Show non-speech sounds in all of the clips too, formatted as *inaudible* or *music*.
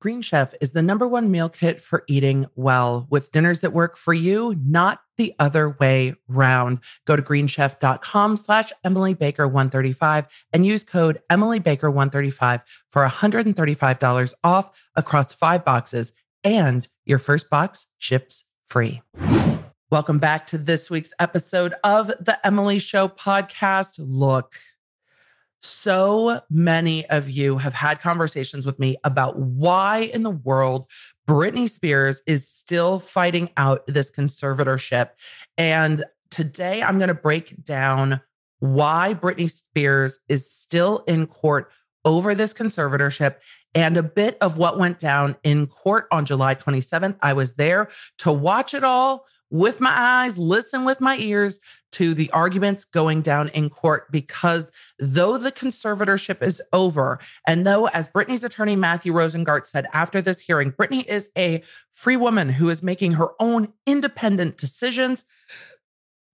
Green Chef is the number one meal kit for eating well with dinners that work for you, not the other way round. Go to greenchef.com slash Emily Baker 135 and use code Emily Baker 135 for $135 off across five boxes and your first box ships free. Welcome back to this week's episode of the Emily Show podcast. Look, so many of you have had conversations with me about why in the world Britney Spears is still fighting out this conservatorship. And today I'm going to break down why Britney Spears is still in court over this conservatorship and a bit of what went down in court on July 27th. I was there to watch it all with my eyes, listen with my ears to the arguments going down in court because though the conservatorship is over, and though, as Britney's attorney Matthew Rosengart said after this hearing, Britney is a free woman who is making her own independent decisions.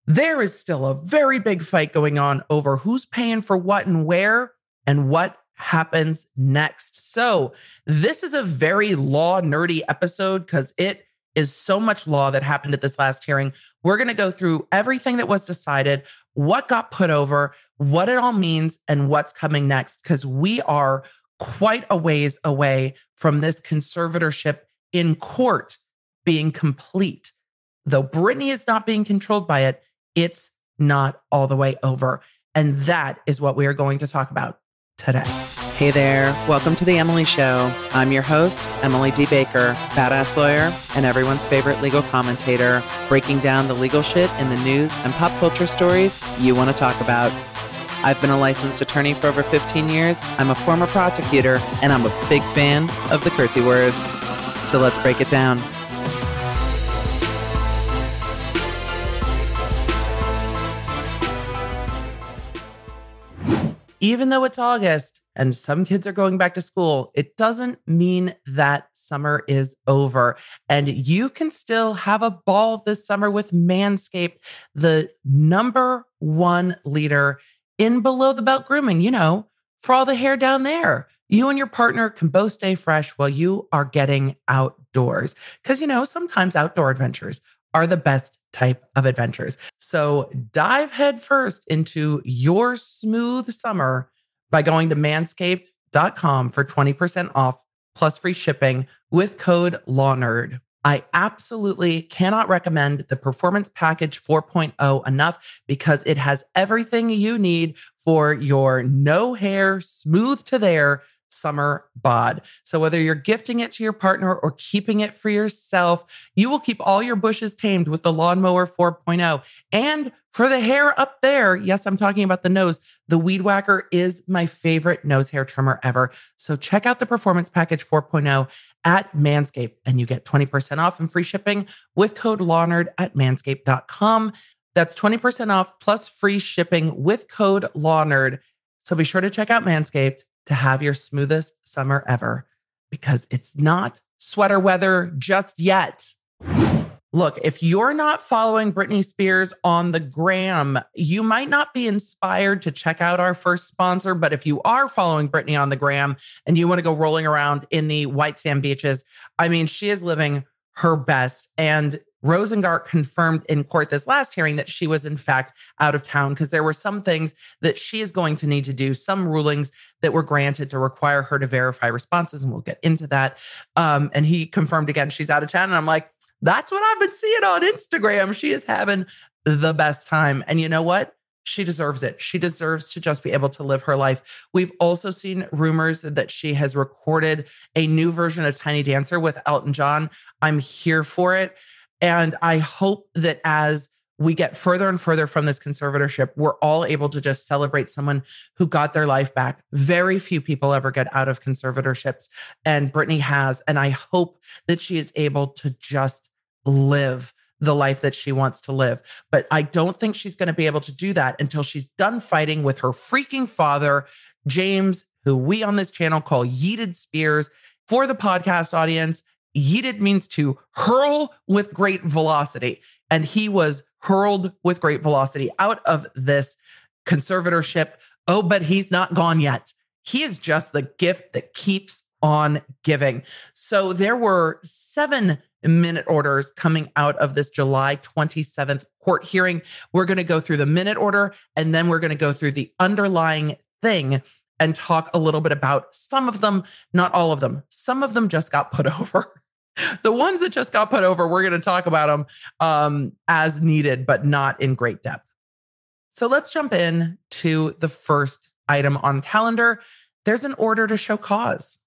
There is still a very big fight going on over who's paying for what and where and what happens next. So, this is a very law nerdy episode because it is so much law that happened at this last hearing. We're going to go through everything that was decided, what got put over, what it all means, and what's coming next, because we are quite a ways away from this conservatorship in court being complete. Though Britney is not being controlled by it, it's not all the way over. And that is what we are going to talk about today. Hey there, welcome to The Emily Show. I'm your host, Emily D. Baker, badass lawyer and everyone's favorite legal commentator, breaking down the legal shit in the news and pop culture stories you want to talk about. I've been a licensed attorney for over 15 years. I'm a former prosecutor, and I'm a big fan of the cursey words. So let's break it down. Even though it's August, and some kids are going back to school, it doesn't mean that summer is over. And you can still have a ball this summer with Manscaped, the number one leader in below the belt grooming, you know, for all the hair down there. You and your partner can both stay fresh while you are getting outdoors. Because, you know, sometimes outdoor adventures are the best type of adventures. So dive headfirst into your smooth summer by going to manscaped.com for 20% off plus free shipping with code LawNerd. I absolutely cannot recommend the Performance Package 4.0 enough because it has everything you need for your no hair, smooth to there summer bod. So whether you're gifting it to your partner or keeping it for yourself, you will keep all your bushes tamed with the Lawnmower 4.0. And for the hair up there, yes, I'm talking about the nose. The Weed Whacker is my favorite nose hair trimmer ever. So check out the Performance Package 4.0 at Manscaped and you get 20% off and free shipping with code LawNerd at manscaped.com. That's 20% off plus free shipping with code LawNerd. So be sure to check out Manscaped to have your smoothest summer ever because it's not sweater weather just yet. Look, if you're not following Britney Spears on the gram, you might not be inspired to check out our first sponsor. But if you are following Britney on the gram and you want to go rolling around in the white sand beaches, I mean, she is living her best. And Rosengart confirmed in court this last hearing that she was, in fact, out of town because there were some things that she is going to need to do, some rulings that were granted to require her to verify responses. And we'll get into that. Um, and he confirmed again she's out of town. And I'm like, that's what I've been seeing on Instagram. She is having the best time. And you know what? She deserves it. She deserves to just be able to live her life. We've also seen rumors that she has recorded a new version of Tiny Dancer with Elton John. I'm here for it. And I hope that as we get further and further from this conservatorship, we're all able to just celebrate someone who got their life back. Very few people ever get out of conservatorships, and Britney has. And I hope that she is able to just live the life that she wants to live. But I don't think she's going to be able to do that until she's done fighting with her freaking father, James, who we on this channel call Yeeted Spears. For the podcast audience, yeeted means to hurl with great velocity. And he was hurled with great velocity out of this conservatorship. Oh, but he's not gone yet. He is just the gift that keeps on giving. So there were seven minute orders coming out of this July 27th court hearing. We're going to go through the minute order and then we're going to go through the underlying thing and talk a little bit about some of them, not all of them. Some of them just got put *laughs* over. *laughs* the ones that just got put over, we're going to talk about them um, as needed, but not in great depth. So let's jump in to the first item on calendar. There's an order to show cause.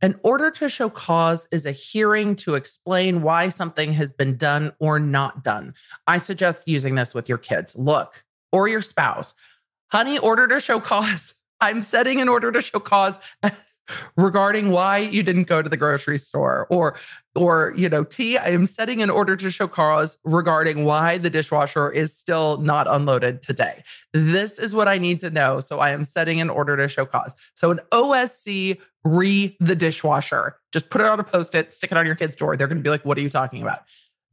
An order to show cause is a hearing to explain why something has been done or not done. I suggest using this with your kids. Look, or your spouse. Honey, order to show cause. *laughs* I'm setting an order to show cause *laughs* regarding why you didn't go to the grocery store or or you know t i am setting an order to show cause regarding why the dishwasher is still not unloaded today. This is what i need to know so i am setting an order to show cause so an osc re the dishwasher. Just put it on a post-it stick it on your kid's door. They're going to be like what are you talking about?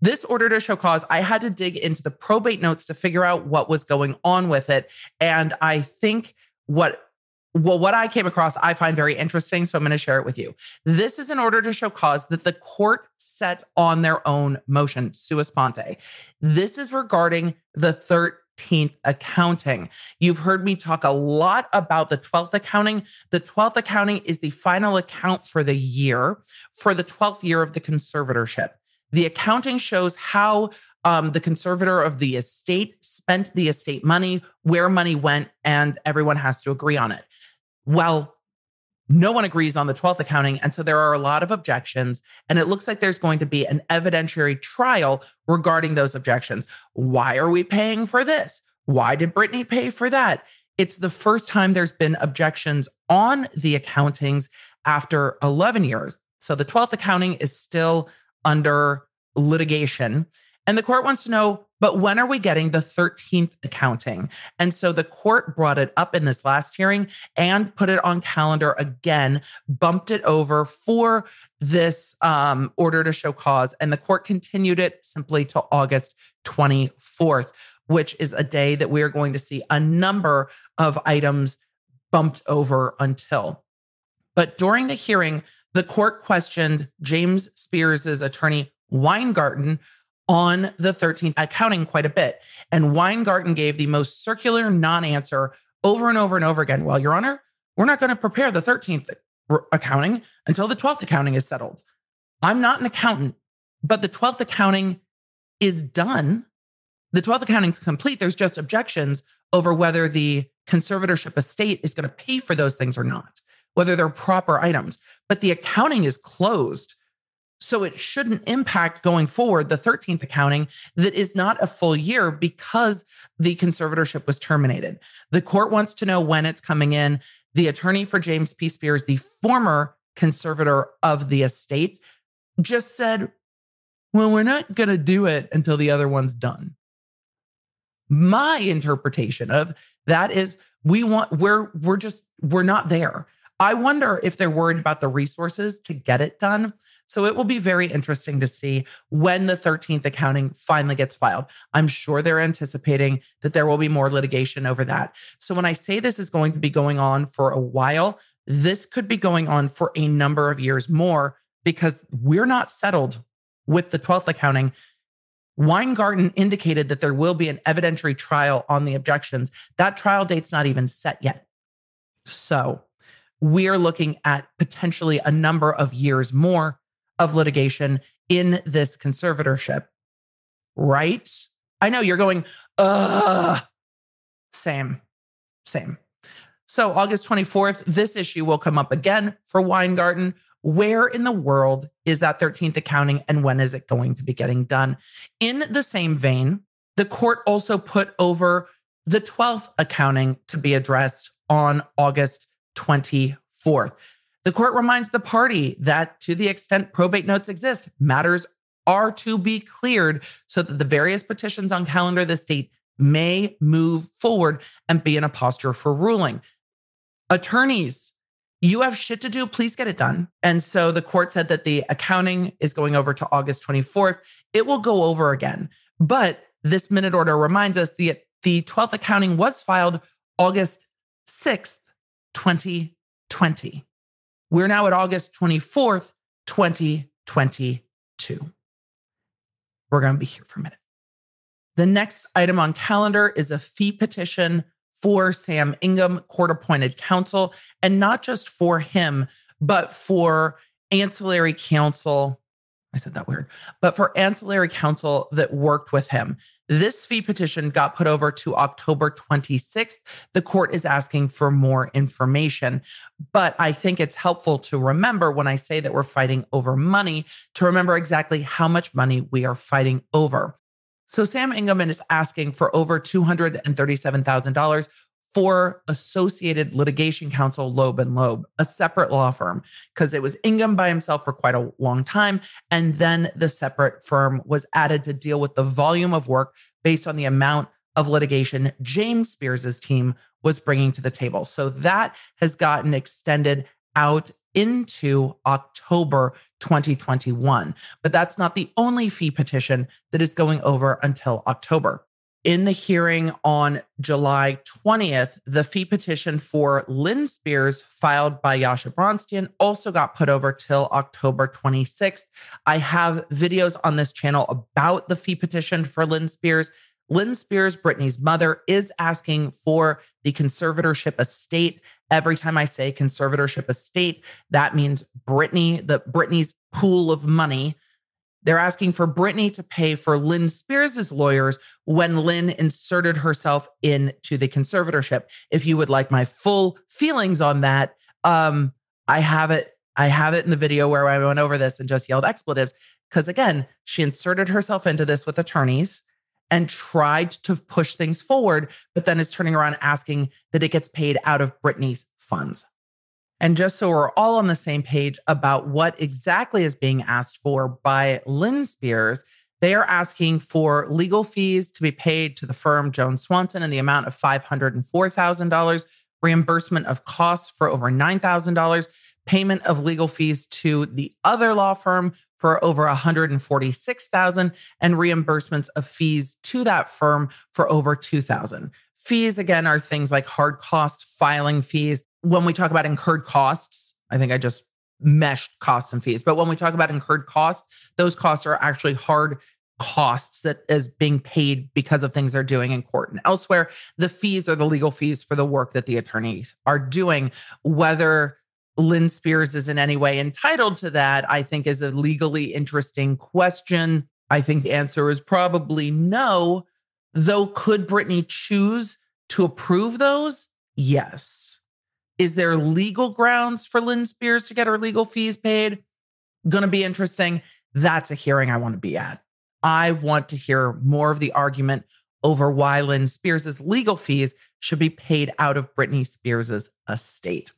This order to show cause, I had to dig into the probate notes to figure out what was going on with it. And I think what well, what I came across, I find very interesting. So I'm going to share it with you. This is in order to show cause that the court set on their own motion, sua sponte. This is regarding the 13th accounting. You've heard me talk a lot about the 12th accounting. The 12th accounting is the final account for the year, for the 12th year of the conservatorship. The accounting shows how um, the conservator of the estate spent the estate money, where money went, and everyone has to agree on it. Well, no one agrees on the 12th accounting. And so there are a lot of objections. And it looks like there's going to be an evidentiary trial regarding those objections. Why are we paying for this? Why did Britney pay for that? It's the first time there's been objections on the accountings after 11 years. So the 12th accounting is still under litigation. And the court wants to know, but when are we getting the 13th accounting? And so the court brought it up in this last hearing and put it on calendar again, bumped it over for this um, order to show cause. And the court continued it simply to August 24th, which is a day that we are going to see a number of items bumped over until. But during the hearing, the court questioned James Spears's attorney Weingarten on the 13th accounting quite a bit. And Weingarten gave the most circular non answer over and over and over again. Well, Your Honor, we're not going to prepare the 13th accounting until the 12th accounting is settled. I'm not an accountant, but the 12th accounting is done. The 12th accounting is complete. There's just objections over whether the conservatorship estate is going to pay for those things or not, whether they're proper items. But the accounting is closed. So it shouldn't impact going forward the 13th accounting that is not a full year because the conservatorship was terminated. The court wants to know when it's coming in. The attorney for James P. Spears, the former conservator of the estate, just said, Well, we're not going to do it until the other one's done. My interpretation of that is we want, we're, we're just, we're not there. I wonder if they're worried about the resources to get it done. So it will be very interesting to see when the 13th accounting finally gets filed. I'm sure they're anticipating that there will be more litigation over that. So when I say this is going to be going on for a while, this could be going on for a number of years more because we're not settled with the 12th accounting. Weingarten indicated that there will be an evidentiary trial on the objections. That trial date's not even set yet. So we're looking at potentially a number of years more of litigation in this conservatorship. Right? I know you're going, uh, same, same. So, August 24th, this issue will come up again for Weingarten. Where in the world is that 13th accounting and when is it going to be getting done? In the same vein, the court also put over the 12th accounting to be addressed on August 24th. The court reminds the party that to the extent probate notes exist, matters are to be cleared so that the various petitions on calendar the state may move forward and be in a posture for ruling. Attorneys, you have shit to do. Please get it done. And so the court said that the accounting is going over to August 24th. It will go over again. But this minute order reminds us the, the 12th accounting was filed August 6th, 2020. We're now at August 24th, 2022. We're going to be here for a minute. The next item on calendar is a fee petition for Sam Ingham, court appointed counsel, and not just for him, but for ancillary counsel. I said that weird, but for ancillary counsel that worked with him. This fee petition got put over to October 26th. The court is asking for more information. But I think it's helpful to remember when I say that we're fighting over money, to remember exactly how much money we are fighting over. So Sam Ingham is asking for over $237,000 for Associated Litigation Counsel Loeb and Loeb, a separate law firm, because it was Ingham by himself for quite a long time. And then the separate firm was added to deal with the volume of work based on the amount of litigation James Spears's team was bringing to the table. So that has gotten extended out into October 2021. But that's not the only fee petition that is going over until October. In the hearing on July 20th, the fee petition for Lynne Spears, filed by Yasha Bronshteyn, also got put over till October 26th. I have videos on this channel about the fee petition for Lynne Spears. Lynne Spears, Britney's mother, is asking for the conservatorship estate. Every time I say conservatorship estate, that means Britney, the Britney's pool of money. They're asking for Britney to pay for Lynne Spears' lawyers when Lynne inserted herself into the conservatorship. If you would like my full feelings on that, um, I have it. I have it in the video where I went over this and just yelled expletives. Because again, she inserted herself into this with attorneys and tried to push things forward, but then is turning around asking that it gets paid out of Britney's funds. And just so we're all on the same page about what exactly is being asked for by Lynne Spears, they are asking for legal fees to be paid to the firm Jones Swanson in the amount of $504,000, reimbursement of costs for over $9,000, payment of legal fees to the other law firm for over 146,000 and reimbursements of fees to that firm for over 2,000. Fees again are things like hard cost filing fees. When we talk about incurred costs, I think I just meshed costs and fees, but when we talk about incurred costs, those costs are actually hard costs that is being paid because of things they're doing in court and elsewhere. The fees are the legal fees for the work that the attorneys are doing, whether Lynne Spears is in any way entitled to that, I think is a legally interesting question. I think the answer is probably no. Though, could Britney choose to approve those? Yes. Is there legal grounds for Lynne Spears to get her legal fees paid? Going to be interesting. That's a hearing I want to be at. I want to hear more of the argument over why Lynne Spears' legal fees should be paid out of Britney Spears' estate.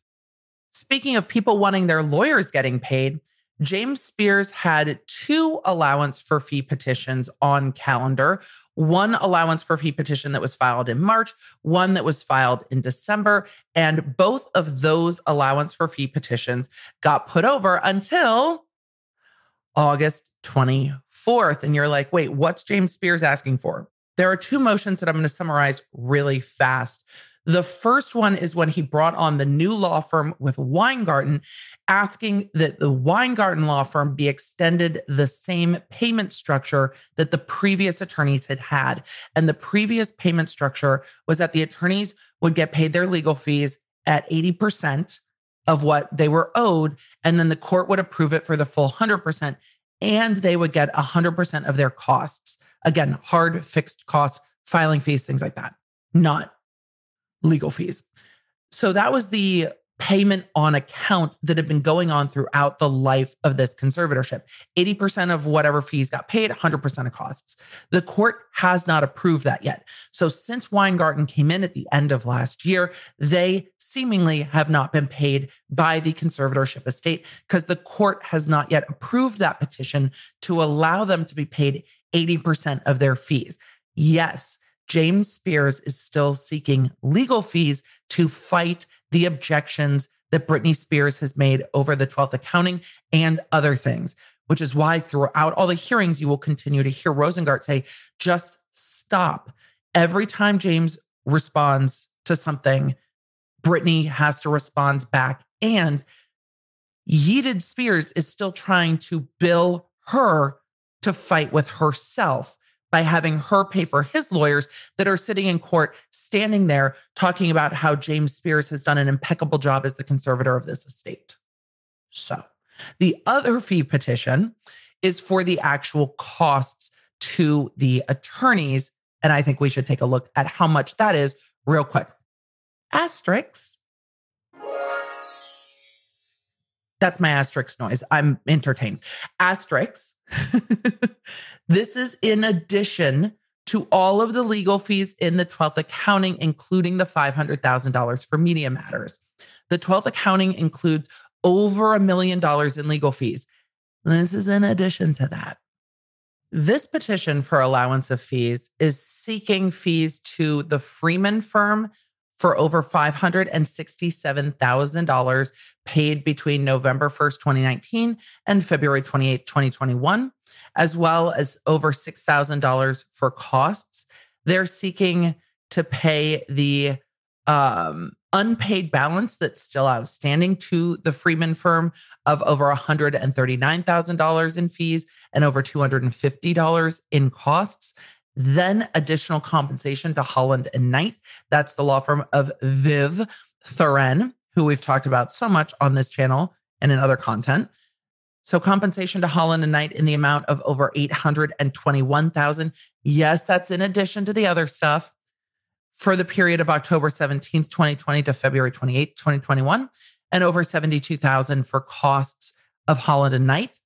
Speaking of people wanting their lawyers getting paid, James Spears had two allowance for fee petitions on calendar. One allowance for fee petition that was filed in March, one that was filed in December. And both of those allowance for fee petitions got put over until August 24th. And you're like, wait, what's James Spears asking for? There are two motions that I'm going to summarize really fast. The first one is when he brought on the new law firm with Weingarten, asking that the Weingarten law firm be extended the same payment structure that the previous attorneys had had. And the previous payment structure was that the attorneys would get paid their legal fees at 80% of what they were owed. And then the court would approve it for the full 100%. And they would get 100% of their costs. Again, hard fixed costs, filing fees, things like that. Not legal fees. So that was the payment on account that had been going on throughout the life of this conservatorship. 80% of whatever fees got paid, 100% of costs. The court has not approved that yet. So since Weingarten came in at the end of last year, they seemingly have not been paid by the conservatorship estate because the court has not yet approved that petition to allow them to be paid 80% of their fees. Yes, James Spears is still seeking legal fees to fight the objections that Britney Spears has made over the 12th accounting and other things, which is why throughout all the hearings, you will continue to hear Rosengart say, just stop. Every time James responds to something, Britney has to respond back. And Yeeted Spears is still trying to bill her to fight with herself by having her pay for his lawyers that are sitting in court, standing there talking about how James Spears has done an impeccable job as the conservator of this estate. So, the other fee petition is for the actual costs to the attorneys. And I think we should take a look at how much that is real quick. Asterix. That's my asterisk noise. I'm entertained. Asterix. *laughs* this is in addition to all of the legal fees in the 12th accounting, including the $500,000 for media matters. The 12th accounting includes over a million dollars in legal fees. This is in addition to that. This petition for allowance of fees is seeking fees to the Freeman firm for over $567,000 paid between November 1st, 2019 and February 28th, 2021, as well as over $6,000 for costs. They're seeking to pay the um, unpaid balance that's still outstanding to the Freeman firm of over $139,000 in fees and over $250 in costs. Then additional compensation to Holland and Knight. That's the law firm of Viv Thoreen, who we've talked about so much on this channel and in other content. So compensation to Holland and Knight in the amount of over 821,000. Yes, that's in addition to the other stuff for the period of October 17th, 2020 to February 28th, 2021, and over 72,000 for costs of Holland and Knight.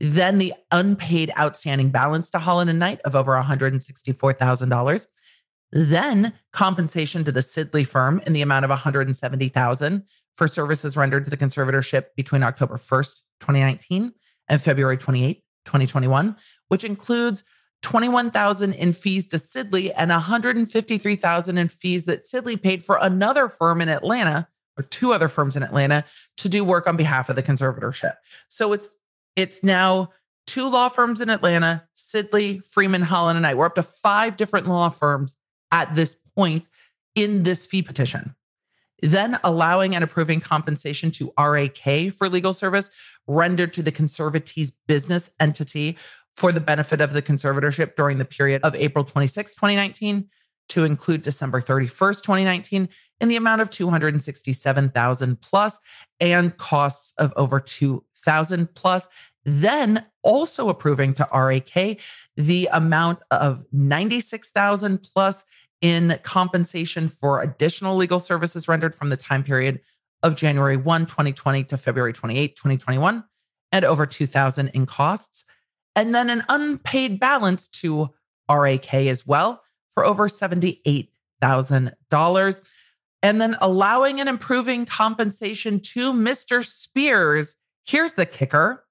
Then the unpaid outstanding balance to Holland and Knight of over $164,000. Then compensation to the Sidley firm in the amount of $170,000 for services rendered to the conservatorship between October 1st, 2019 and February 28th, 2021, which includes 21,000 in fees to Sidley and 153,000 in fees that Sidley paid for another firm in Atlanta or two other firms in Atlanta to do work on behalf of the conservatorship. So it's it's now two law firms in Atlanta, Sidley, Freeman, Holland and Knight. We're up to five different law firms at this point in this fee petition. Then allowing and approving compensation to RAK for legal service rendered to the conservatee's business entity for the benefit of the conservatorship during the period of April 26, 2019 to include December 31st, 2019 in the amount of 267,000 plus and costs of over 2,000 plus. Then also approving to RAK the amount of 96,000 plus in compensation for additional legal services rendered from the time period of January 1, 2020 to February 28, 2021 and over 2,000 in costs and then an unpaid balance to RAK as well for over $78,000. And then allowing and improving compensation to Mr. Spears. Here's the kicker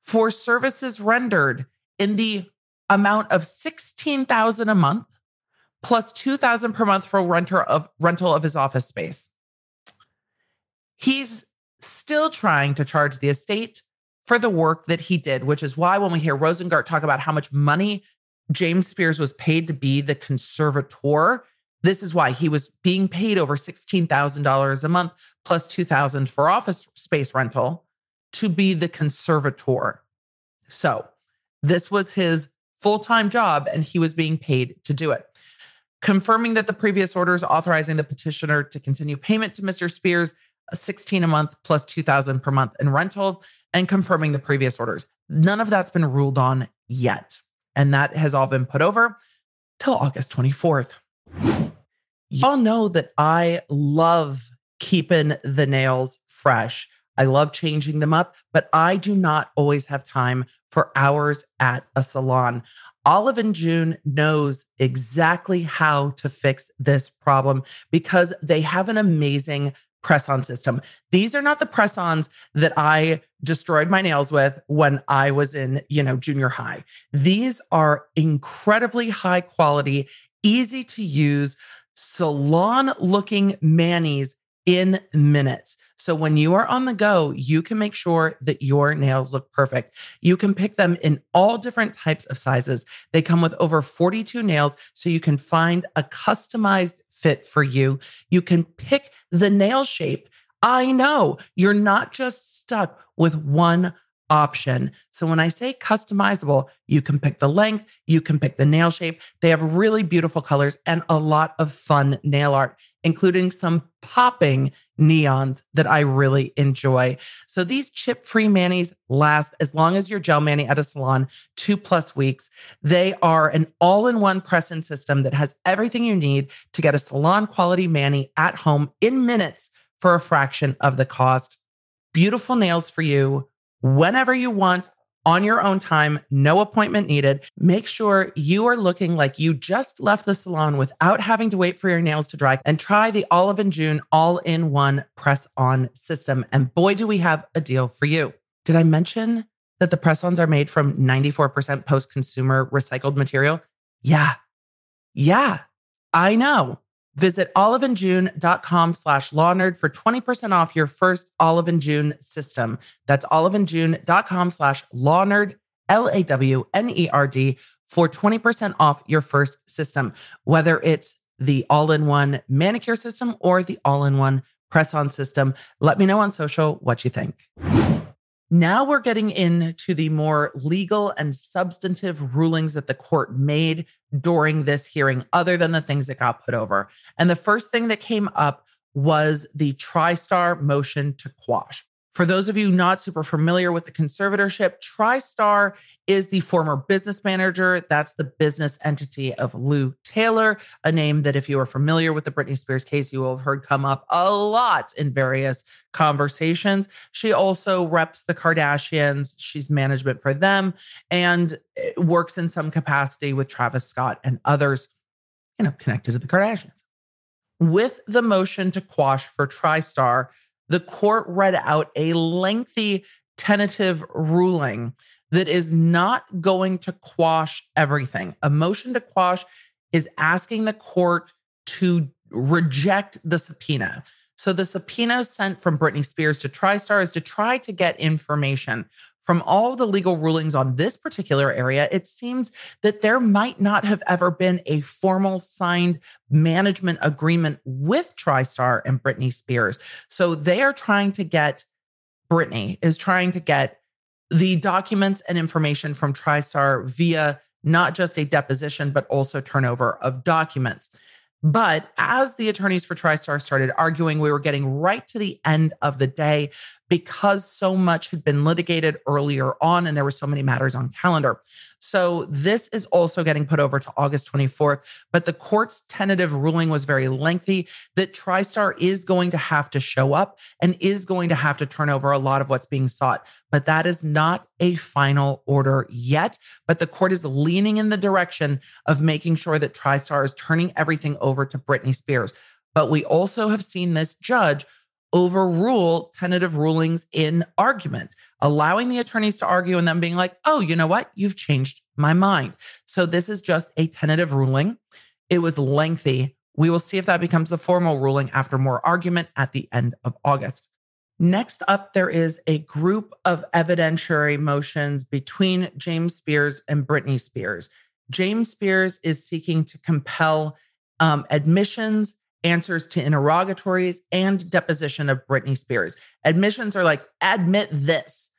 for services rendered in the amount of 16,000 a month plus 2,000 per month for renter of rental of his office space. He's still trying to charge the estate for the work that he did, which is why when we hear Rosengart talk about how much money James Spears was paid to be the conservator, this is why he was being paid over $16,000 a month plus 2000 for office space rental to be the conservator. So, this was his full-time job and he was being paid to do it. Confirming that the previous orders authorizing the petitioner to continue payment to Mr. Spears uh, 16 a month plus 2000 per month in rental and confirming the previous orders. None of that's been ruled on yet. And that has all been put over till August 24th. Y'all know that I love keeping the nails fresh. I love changing them up, but I do not always have time for hours at a salon. Olive and June knows exactly how to fix this problem because they have an amazing press on system. These are not the press ons that I destroyed my nails with when I was in, you know, junior high. These are incredibly high quality, easy to use, salon looking manis in minutes. So when you are on the go, you can make sure that your nails look perfect. You can pick them in all different types of sizes. They come with over 42 nails, so you can find a customized fit for you. You can pick the nail shape I know you're not just stuck with one option. So when I say customizable, you can pick the length, you can pick the nail shape. They have really beautiful colors and a lot of fun nail art, including some popping neons that I really enjoy. So these chip free manis last as long as your gel mani at a salon, two plus weeks. They are an all in one press in system that has everything you need to get a salon quality mani at home in minutes for a fraction of the cost. Beautiful nails for you whenever you want on your own time, no appointment needed. Make sure you are looking like you just left the salon without having to wait for your nails to dry and try the Olive and June all in one press on system. And boy, do we have a deal for you. Did I mention that the press ons are made from 94% post consumer recycled material? Yeah. Yeah, I know. Visit oliveandjune.com slash lawnerd for 20% off your first Olive and June system. That's oliveandjune.com slash lawnerd, L-A-W-N-E-R-D, for 20% off your first system, whether it's the all-in-one manicure system or the all-in-one press-on system. Let me know on social what you think. Now we're getting into the more legal and substantive rulings that the court made during this hearing, other than the things that got put over. And the first thing that came up was the TriStar motion to quash. For those of you not super familiar with the conservatorship, TriStar is the former business manager. That's the business entity of Lou Taylor, a name that, if you are familiar with the Britney Spears case, you will have heard come up a lot in various conversations. She also reps the Kardashians, she's management for them, and eh, works in some capacity with Travis Scott and others, you know, connected to the Kardashians. With the motion to quash for TriStar, the court read out a lengthy tentative ruling that is not going to quash everything. A motion to quash is asking the court to reject the subpoena. So the subpoena sent from Britney Spears to TriStar is to try to get information from all the legal rulings on this particular area, it seems that there might not have ever been a formal signed management agreement with TriStar and Britney Spears. So they are trying to get, Britney is trying to get the documents and information from TriStar via not just a deposition, but also turnover of documents. But as the attorneys for TriStar started arguing, we were getting right to the end of the day because so much had been litigated earlier on and there were so many matters on calendar. So this is also getting put over to August 24th, but the court's tentative ruling was very lengthy that TriStar is going to have to show up and is going to have to turn over a lot of what's being sought. But that is not a final order yet, but the court is leaning in the direction of making sure that TriStar is turning everything over to Britney Spears. But we also have seen this judge overrule tentative rulings in argument, allowing the attorneys to argue and then being like, oh, you know what? You've changed my mind. So this is just a tentative ruling. It was lengthy. We will see if that becomes the formal ruling after more argument at the end of August. Next up, there is a group of evidentiary motions between James Spears and Britney Spears. James Spears is seeking to compel um, admissions answers to interrogatories and deposition of Britney Spears. Admissions are like, admit this.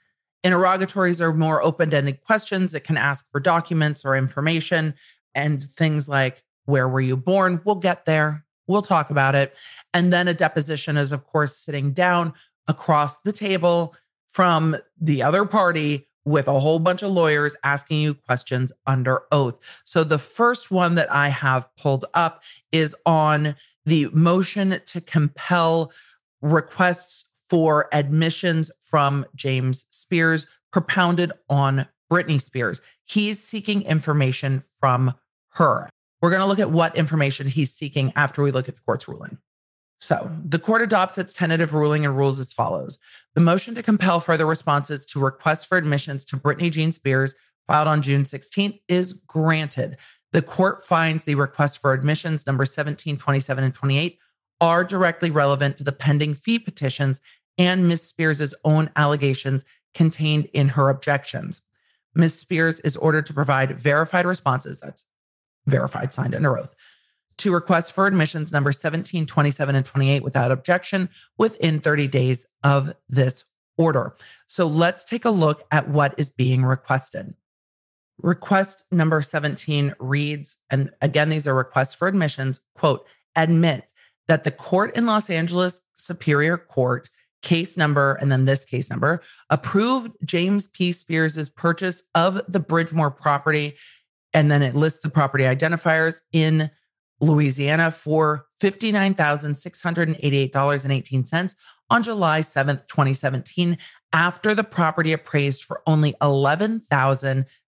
Interrogatories are more open ended questions that can ask for documents or information and things like, where were you born? We'll get there. We'll talk about it. And then a deposition is, of course, sitting down across the table from the other party with a whole bunch of lawyers asking you questions under oath. So the first one that I have pulled up is on the motion to compel requests for admissions from James Spears propounded on Britney Spears. He's seeking information from her. We're going to look at what information he's seeking after we look at the court's ruling. So, the court adopts its tentative ruling and rules as follows. The motion to compel further responses to requests for admissions to Britney Jean Spears, filed on June 16th, is granted. The court finds the request for admissions number 17, 27, and 28 are directly relevant to the pending fee petitions and Ms. Spears' own allegations contained in her objections. Ms. Spears is ordered to provide verified responses, that's verified, signed under oath, to request for admissions number 17, 27, and 28 without objection within 30 days of this order. So let's take a look at what is being requested. Request number 17 reads, and again, these are requests for admissions, quote, admit that the court in Los Angeles Superior Court case number and then this case number approved James P. Spears's purchase of the Bridgemoor property and then it lists the property identifiers in Louisiana for $59,688.18 on July 7th, 2017, after the property appraised for only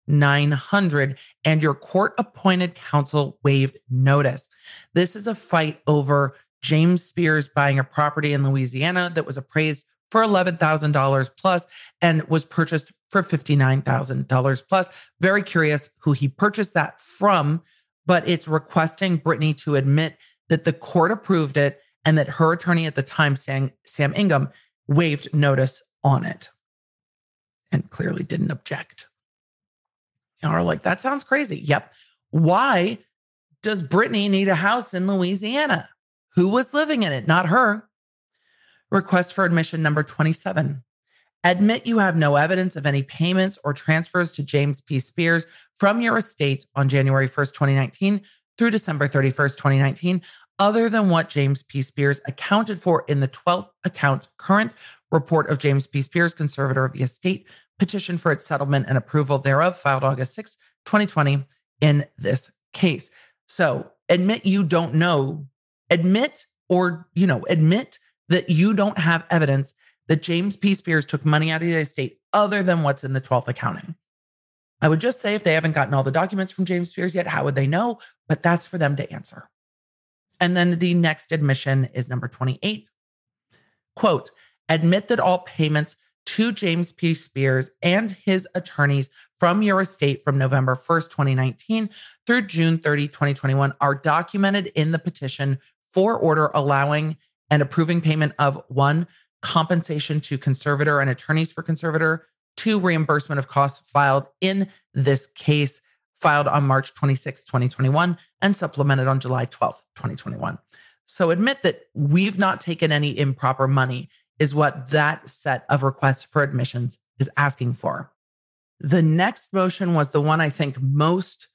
11,900 and your court appointed counsel waived notice. This is a fight over James Spears buying a property in Louisiana that was appraised for $11,000 plus and was purchased for $59,000 plus. Very curious who he purchased that from, but it's requesting Britney to admit that the court approved it and that her attorney at the time, Sam Ingham, waived notice on it and clearly didn't object. Know, are like, that sounds crazy. Yep. Why does Britney need a house in Louisiana? Who was living in it? Not her. Request for admission number 27. Admit you have no evidence of any payments or transfers to James P. Spears from your estate on January 1st, 2019 through December 31st, 2019, other than what James P. Spears accounted for in the 12th account current report of James P. Spears, conservator of the estate, petition for its settlement and approval thereof, filed August 6, 2020, in this case. So admit you don't know, admit or, you know, admit that you don't have evidence that James P. Spears took money out of the estate other than what's in the 12th accounting. I would just say if they haven't gotten all the documents from James Spears yet, how would they know? But that's for them to answer. And then the next admission is number 28. Quote, admit that all payments to James P. Spears and his attorneys from your estate from November 1st, 2019 through June 30, 2021 are documented in the petition for order allowing and approving payment of one, compensation to conservator and attorneys for conservator, two, reimbursement of costs filed in this case, filed on March 26, 2021, and supplemented on July 12, 2021. So admit that we've not taken any improper money, is what that set of requests for admissions is asking for. The next motion was the one I think most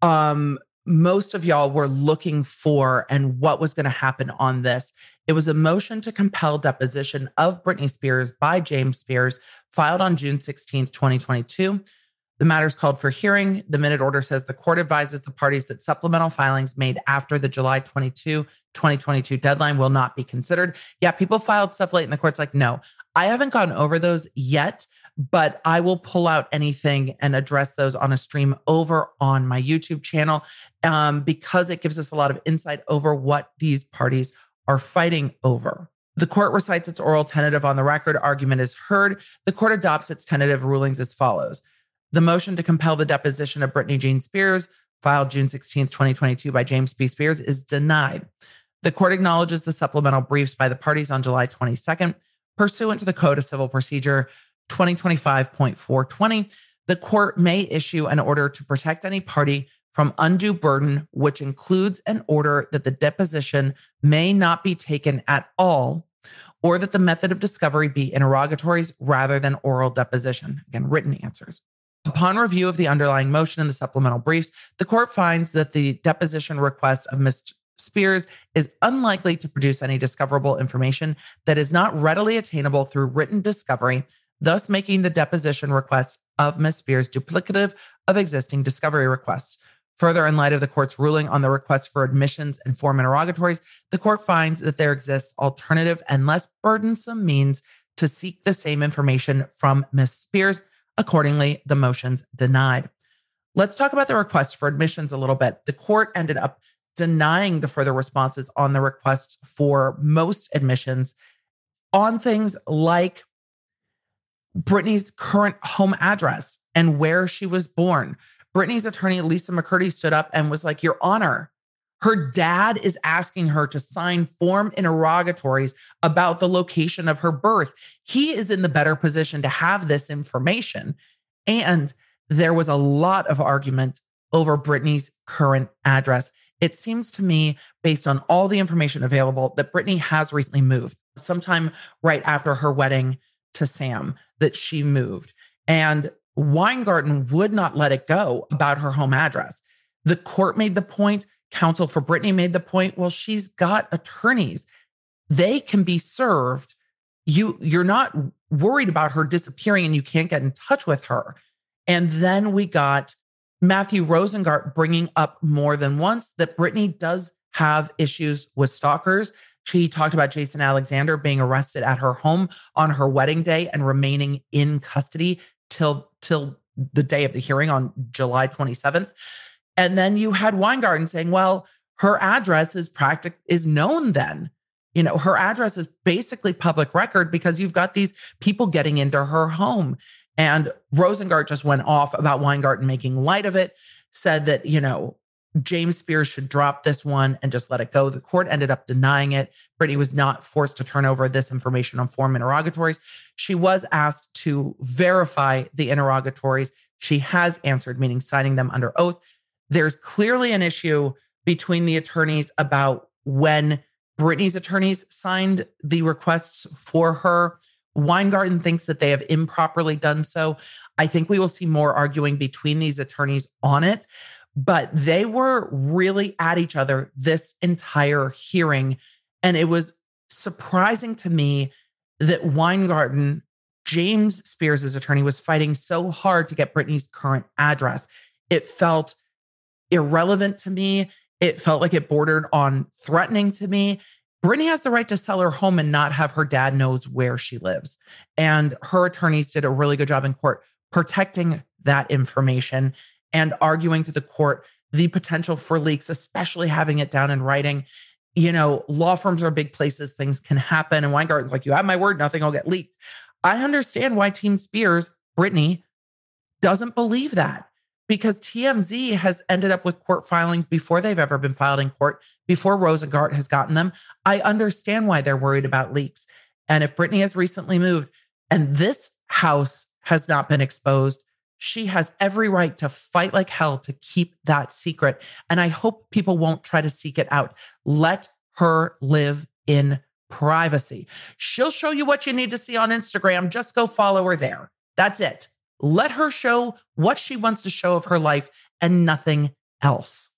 um, most of y'all were looking for and what was going to happen on this. It was a motion to compel deposition of Britney Spears by James Spears, filed on June 16th, 2022. The matter is called for hearing. The minute order says the court advises the parties that supplemental filings made after the July 22, 2022 deadline will not be considered. Yeah, people filed stuff late and the court's like, no, I haven't gone over those yet, but I will pull out anything and address those on a stream over on my YouTube channel um, because it gives us a lot of insight over what these parties are fighting over. The court recites its oral tentative on the record. Argument is heard. The court adopts its tentative rulings as follows. The motion to compel the deposition of Britney Jean Spears, filed June 16, 2022 by James P. Spears, is denied. The court acknowledges the supplemental briefs by the parties on July 22nd. Pursuant to the Code of Civil Procedure 2025.420, the court may issue an order to protect any party from undue burden, which includes an order that the deposition may not be taken at all, or that the method of discovery be interrogatories rather than oral deposition. Again, written answers. Upon review of the underlying motion and the supplemental briefs, the court finds that the deposition request of Ms. Spears is unlikely to produce any discoverable information that is not readily attainable through written discovery, thus making the deposition request of Ms. Spears duplicative of existing discovery requests. Further, in light of the court's ruling on the request for admissions and form interrogatories, the court finds that there exists alternative and less burdensome means to seek the same information from Ms. Spears. Accordingly, the motion's denied. Let's talk about the request for admissions a little bit. The court ended up denying the further responses on the requests for most admissions on things like Britney's current home address and where she was born, Britney's attorney, Lisa McCurdy, stood up and was like, Your Honor, her dad is asking her to sign form interrogatories about the location of her birth. He is in the better position to have this information. And there was a lot of argument over Britney's current address. It seems to me, based on all the information available, that Britney has recently moved sometime right after her wedding to Sam, that she moved. And Weingarten would not let it go about her home address. The court made the point, counsel for Britney made the point, well, she's got attorneys. They can be served. You you're not worried about her disappearing and you can't get in touch with her. And then we got Matthew Rosengart bringing up more than once that Britney does have issues with stalkers. She talked about Jason Alexander being arrested at her home on her wedding day and remaining in custody till till the day of the hearing on July 27th. And then you had Weingarten saying, well, her address is practic is known then. You know, her address is basically public record because you've got these people getting into her home. And Rosengart just went off about Weingarten making light of it, said that, you know, James Spears should drop this one and just let it go. The court ended up denying it. Britney was not forced to turn over this information on form interrogatories. She was asked to verify the interrogatories. She has answered, meaning signing them under oath. There's clearly an issue between the attorneys about when Britney's attorneys signed the requests for her. Weingarten thinks that they have improperly done so. I think we will see more arguing between these attorneys on it but they were really at each other this entire hearing. And it was surprising to me that Weingarten, James Spears' attorney, was fighting so hard to get Britney's current address. It felt irrelevant to me. It felt like it bordered on threatening to me. Britney has the right to sell her home and not have her dad knows where she lives. And her attorneys did a really good job in court protecting that information and arguing to the court the potential for leaks, especially having it down in writing. You know, law firms are big places, things can happen. And Weingarten's like, you have my word, nothing will get leaked. I understand why Team Spears, Britney, doesn't believe that because TMZ has ended up with court filings before they've ever been filed in court, before Rosengart has gotten them. I understand why they're worried about leaks. And if Britney has recently moved and this house has not been exposed, she has every right to fight like hell to keep that secret. And I hope people won't try to seek it out. Let her live in privacy. She'll show you what you need to see on Instagram. Just go follow her there. That's it. Let her show what she wants to show of her life and nothing else.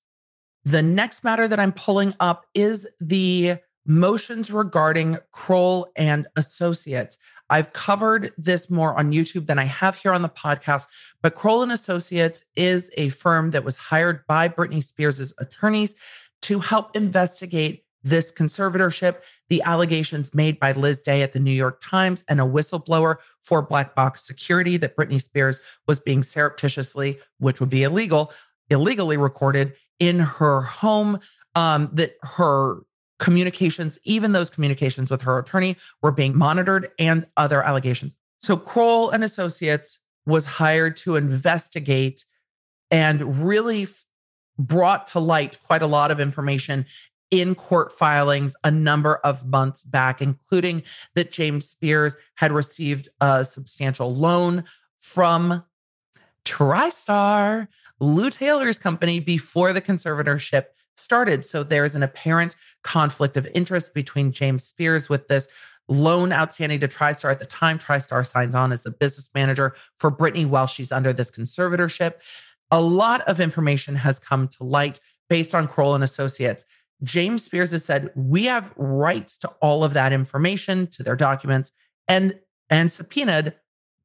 The next matter that I'm pulling up is the motions regarding Kroll and Associates. I've covered this more on YouTube than I have here on the podcast, but Kroll and Associates is a firm that was hired by Britney Spears' attorneys to help investigate this conservatorship, the allegations made by Liz Day at the New York Times and a whistleblower for black box security that Britney Spears was being surreptitiously, which would be illegal, illegally recorded in her home. Um, that her communications, even those communications with her attorney, were being monitored and other allegations. So Kroll and Associates was hired to investigate and really f- brought to light quite a lot of information in court filings a number of months back, including that James Spears had received a substantial loan from TriStar, Lou Taylor's company, before the conservatorship started. So there's an apparent conflict of interest between James Spears with this loan outstanding to TriStar at the time. TriStar signs on as the business manager for Britney while she's under this conservatorship. A lot of information has come to light based on Kroll and Associates. James Spears has said we have rights to all of that information, to their documents, and and subpoenaed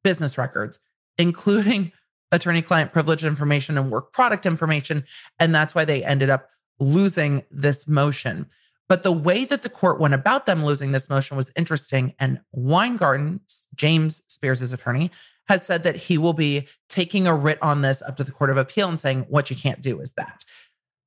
business records, including attorney-client privilege information and work product information. And that's why they ended up losing this motion. But the way that the court went about them losing this motion was interesting. And Weingarten, James Spears' attorney, has said that he will be taking a writ on this up to the Court of Appeal and saying, what you can't do is that.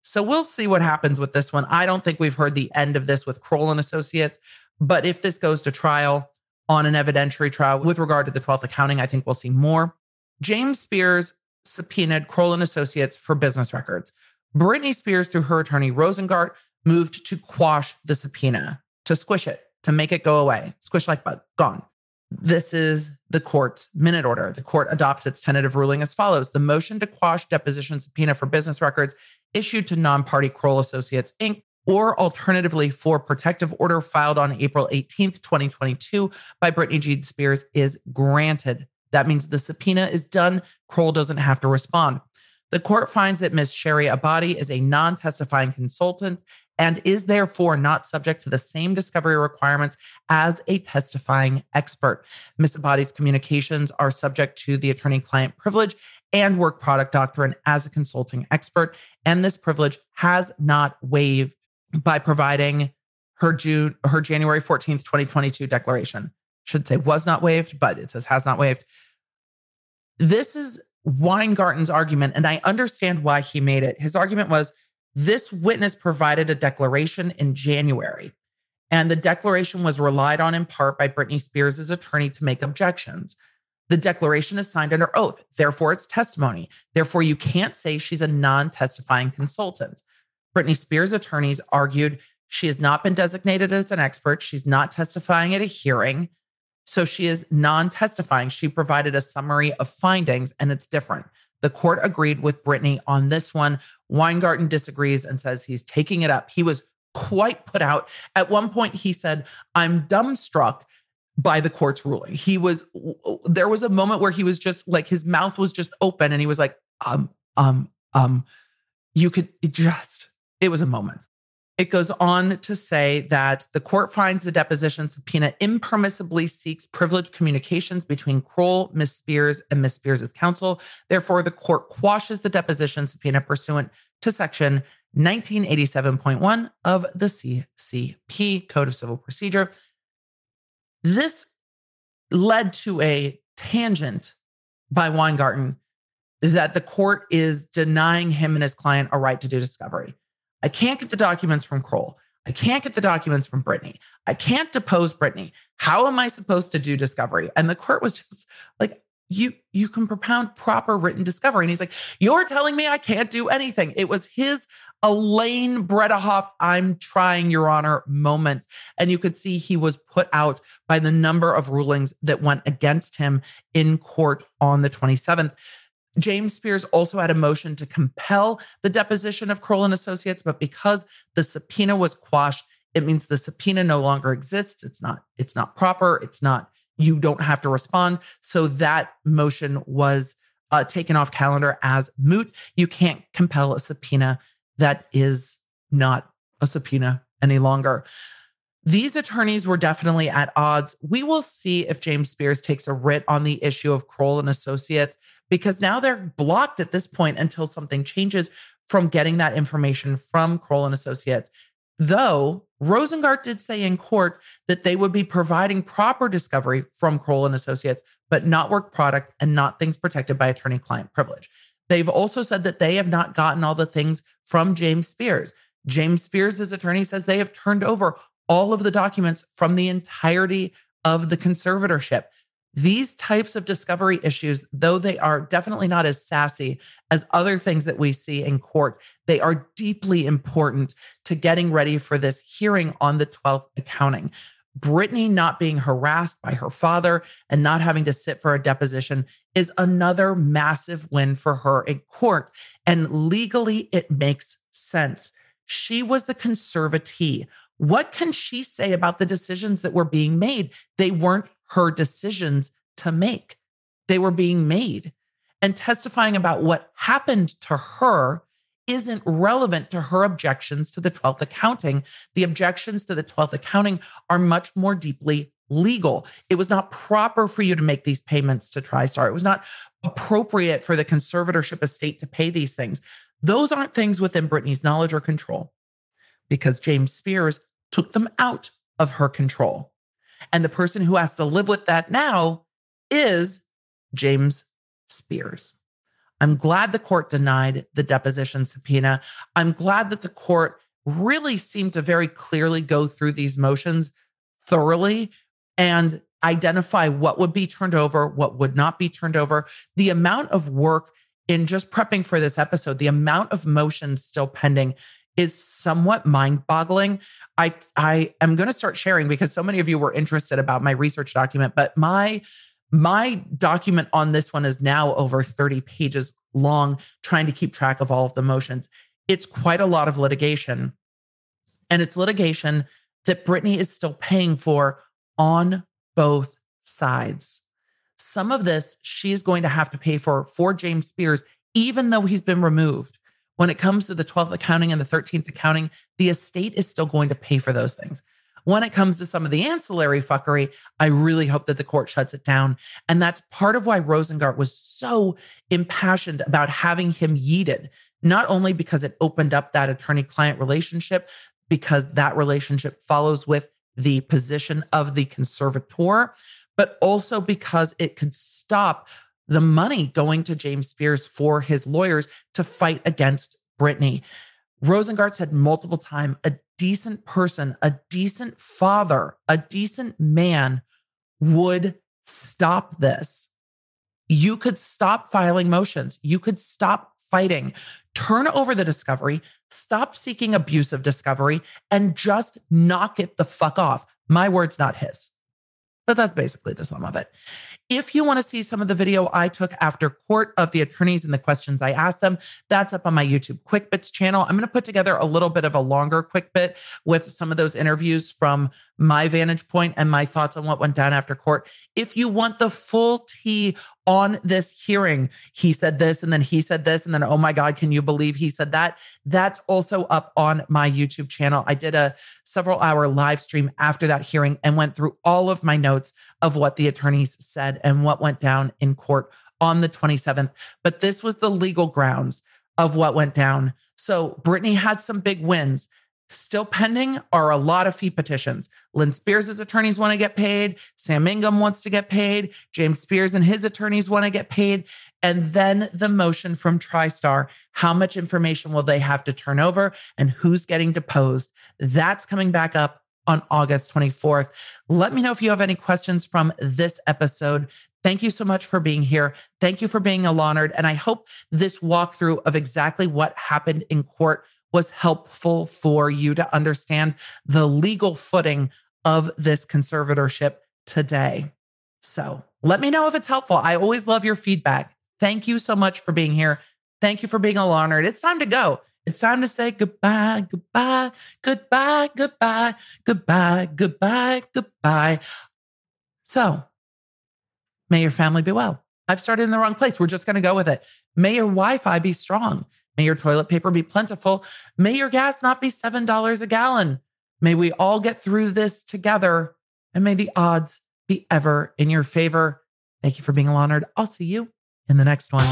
So we'll see what happens with this one. I don't think we've heard the end of this with Kroll and Associates. But if this goes to trial on an evidentiary trial with regard to the 12th accounting, I think we'll see more. James Spears subpoenaed Kroll and Associates for business records. Britney Spears, through her attorney Rosengart, moved to quash the subpoena, to squish it, to make it go away. Squish like bug, gone. This is the court's minute order. The court adopts its tentative ruling as follows The motion to quash deposition subpoena for business records issued to non party Kroll Associates Inc., or alternatively for protective order filed on April 18th, 2022 by Britney Jean Spears is granted. That means the subpoena is done. Kroll doesn't have to respond. The court finds that Ms. Sherry Abadi is a non testifying consultant and is therefore not subject to the same discovery requirements as a testifying expert. Ms. Abadi's communications are subject to the attorney client privilege and work product doctrine as a consulting expert. And this privilege has not waived by providing her June, her January 14th, 2022 declaration. Should say was not waived, but it says has not waived. This is Weingarten's argument, and I understand why he made it. His argument was this witness provided a declaration in January, and the declaration was relied on in part by Britney Spears' attorney to make objections. The declaration is signed under oath, therefore, it's testimony. Therefore, you can't say she's a non testifying consultant. Britney Spears' attorneys argued she has not been designated as an expert. She's not testifying at a hearing. So she is non testifying. She provided a summary of findings, and it's different. The court agreed with Britney on this one. Weingarten disagrees and says he's taking it up. He was quite put out. At one point, he said, I'm dumbstruck by the court's ruling. He was, there was a moment where he was just like, his mouth was just open and he was like, um, um, um, you could just, it was a moment. It goes on to say that the court finds the deposition subpoena impermissibly seeks privileged communications between Kroll, Ms. Spears, and Ms. Spears' counsel. Therefore, the court quashes the deposition subpoena pursuant to section 1987.1 of the CCP, Code of Civil Procedure. This led to a tangent by Weingarten that the court is denying him and his client a right to do discovery. I can't get the documents from Kroll. I can't get the documents from Britney. I can't depose Britney. How am I supposed to do discovery? And the court was just like, you you can propound proper written discovery. And he's like, You're telling me I can't do anything. It was his Elaine Bredehoff, I'm trying, Your Honor, moment. And you could see he was put out by the number of rulings that went against him in court on the 27th. James Spears also had a motion to compel the deposition of Kroll and Associates, but because the subpoena was quashed, it means the subpoena no longer exists. It's not, it's not proper. It's not, you don't have to respond. So that motion was uh, taken off calendar as moot. You can't compel a subpoena that is not a subpoena any longer. These attorneys were definitely at odds. We will see if James Spears takes a writ on the issue of Kroll and Associates because now they're blocked at this point until something changes from getting that information from Kroll and Associates. Though Rosengart did say in court that they would be providing proper discovery from Kroll and Associates, but not work product and not things protected by attorney client privilege. They've also said that they have not gotten all the things from James Spears. James Spears' attorney says they have turned over all of the documents from the entirety of the conservatorship. These types of discovery issues, though they are definitely not as sassy as other things that we see in court, they are deeply important to getting ready for this hearing on the 12th accounting. Britney not being harassed by her father and not having to sit for a deposition is another massive win for her in court. And legally, it makes sense. She was the conservatee what can she say about the decisions that were being made? They weren't her decisions to make, they were being made. And testifying about what happened to her isn't relevant to her objections to the 12th accounting. The objections to the 12th accounting are much more deeply legal. It was not proper for you to make these payments to TriStar. It was not appropriate for the conservatorship estate to pay these things. Those aren't things within Britney's knowledge or control because James Spears took them out of her control. And the person who has to live with that now is James Spears. I'm glad the court denied the deposition subpoena. I'm glad that the court really seemed to very clearly go through these motions thoroughly and identify what would be turned over, what would not be turned over. The amount of work in just prepping for this episode, the amount of motions still pending is somewhat mind-boggling. I I am going to start sharing because so many of you were interested about my research document, but my my document on this one is now over 30 pages long trying to keep track of all of the motions. it's quite a lot of litigation. And it's litigation that Britney is still paying for on both sides. Some of this she's going to have to pay for for James Spears, even though he's been removed. When it comes to the 12th accounting and the 13th accounting, the estate is still going to pay for those things. When it comes to some of the ancillary fuckery, I really hope that the court shuts it down. And that's part of why Rosengart was so impassioned about having him yeeted, not only because it opened up that attorney client relationship, because that relationship follows with the position of the conservator, but also because it could stop the money going to James Spears for his lawyers to fight against Britney. Rosengart said multiple times a decent person, a decent father, a decent man would stop this. You could stop filing motions. You could stop fighting. Turn over the discovery, stop seeking abusive discovery, and just knock it the fuck off. My words, not his. But that's basically the sum of it. If you want to see some of the video I took after court of the attorneys and the questions I asked them, that's up on my YouTube Quick Bits channel. I'm going to put together a little bit of a longer quick bit with some of those interviews from my vantage point and my thoughts on what went down after court. If you want the full tea on this hearing, he said this and then he said this and then oh my god, can you believe he said that? That's also up on my YouTube channel. I did a several hour live stream after that hearing and went through all of my notes of what the attorneys said and what went down in court on the 27th. But this was the legal grounds of what went down. So Britney had some big wins. Still pending are a lot of fee petitions. Lynne Spears' attorneys want to get paid. Sam Ingham wants to get paid. James Spears and his attorneys want to get paid. And then the motion from TriStar how much information will they have to turn over and who's getting deposed? That's coming back up on August 24th. Let me know if you have any questions from this episode. Thank you so much for being here. Thank you for being a law nerd. And I hope this walkthrough of exactly what happened in court was helpful for you to understand the legal footing of this conservatorship today. So let me know if it's helpful. I always love your feedback. Thank you so much for being here. Thank you for being a law nerd. It's time to go. It's time to say goodbye, goodbye, goodbye, goodbye, goodbye, goodbye, goodbye. So, may your family be well. I've started in the wrong place. We're just going to go with it. May your Wi Fi be strong. May your toilet paper be plentiful. May your gas not be $7 a gallon. May we all get through this together. And may the odds be ever in your favor. Thank you for being honored. I'll see you in the next one.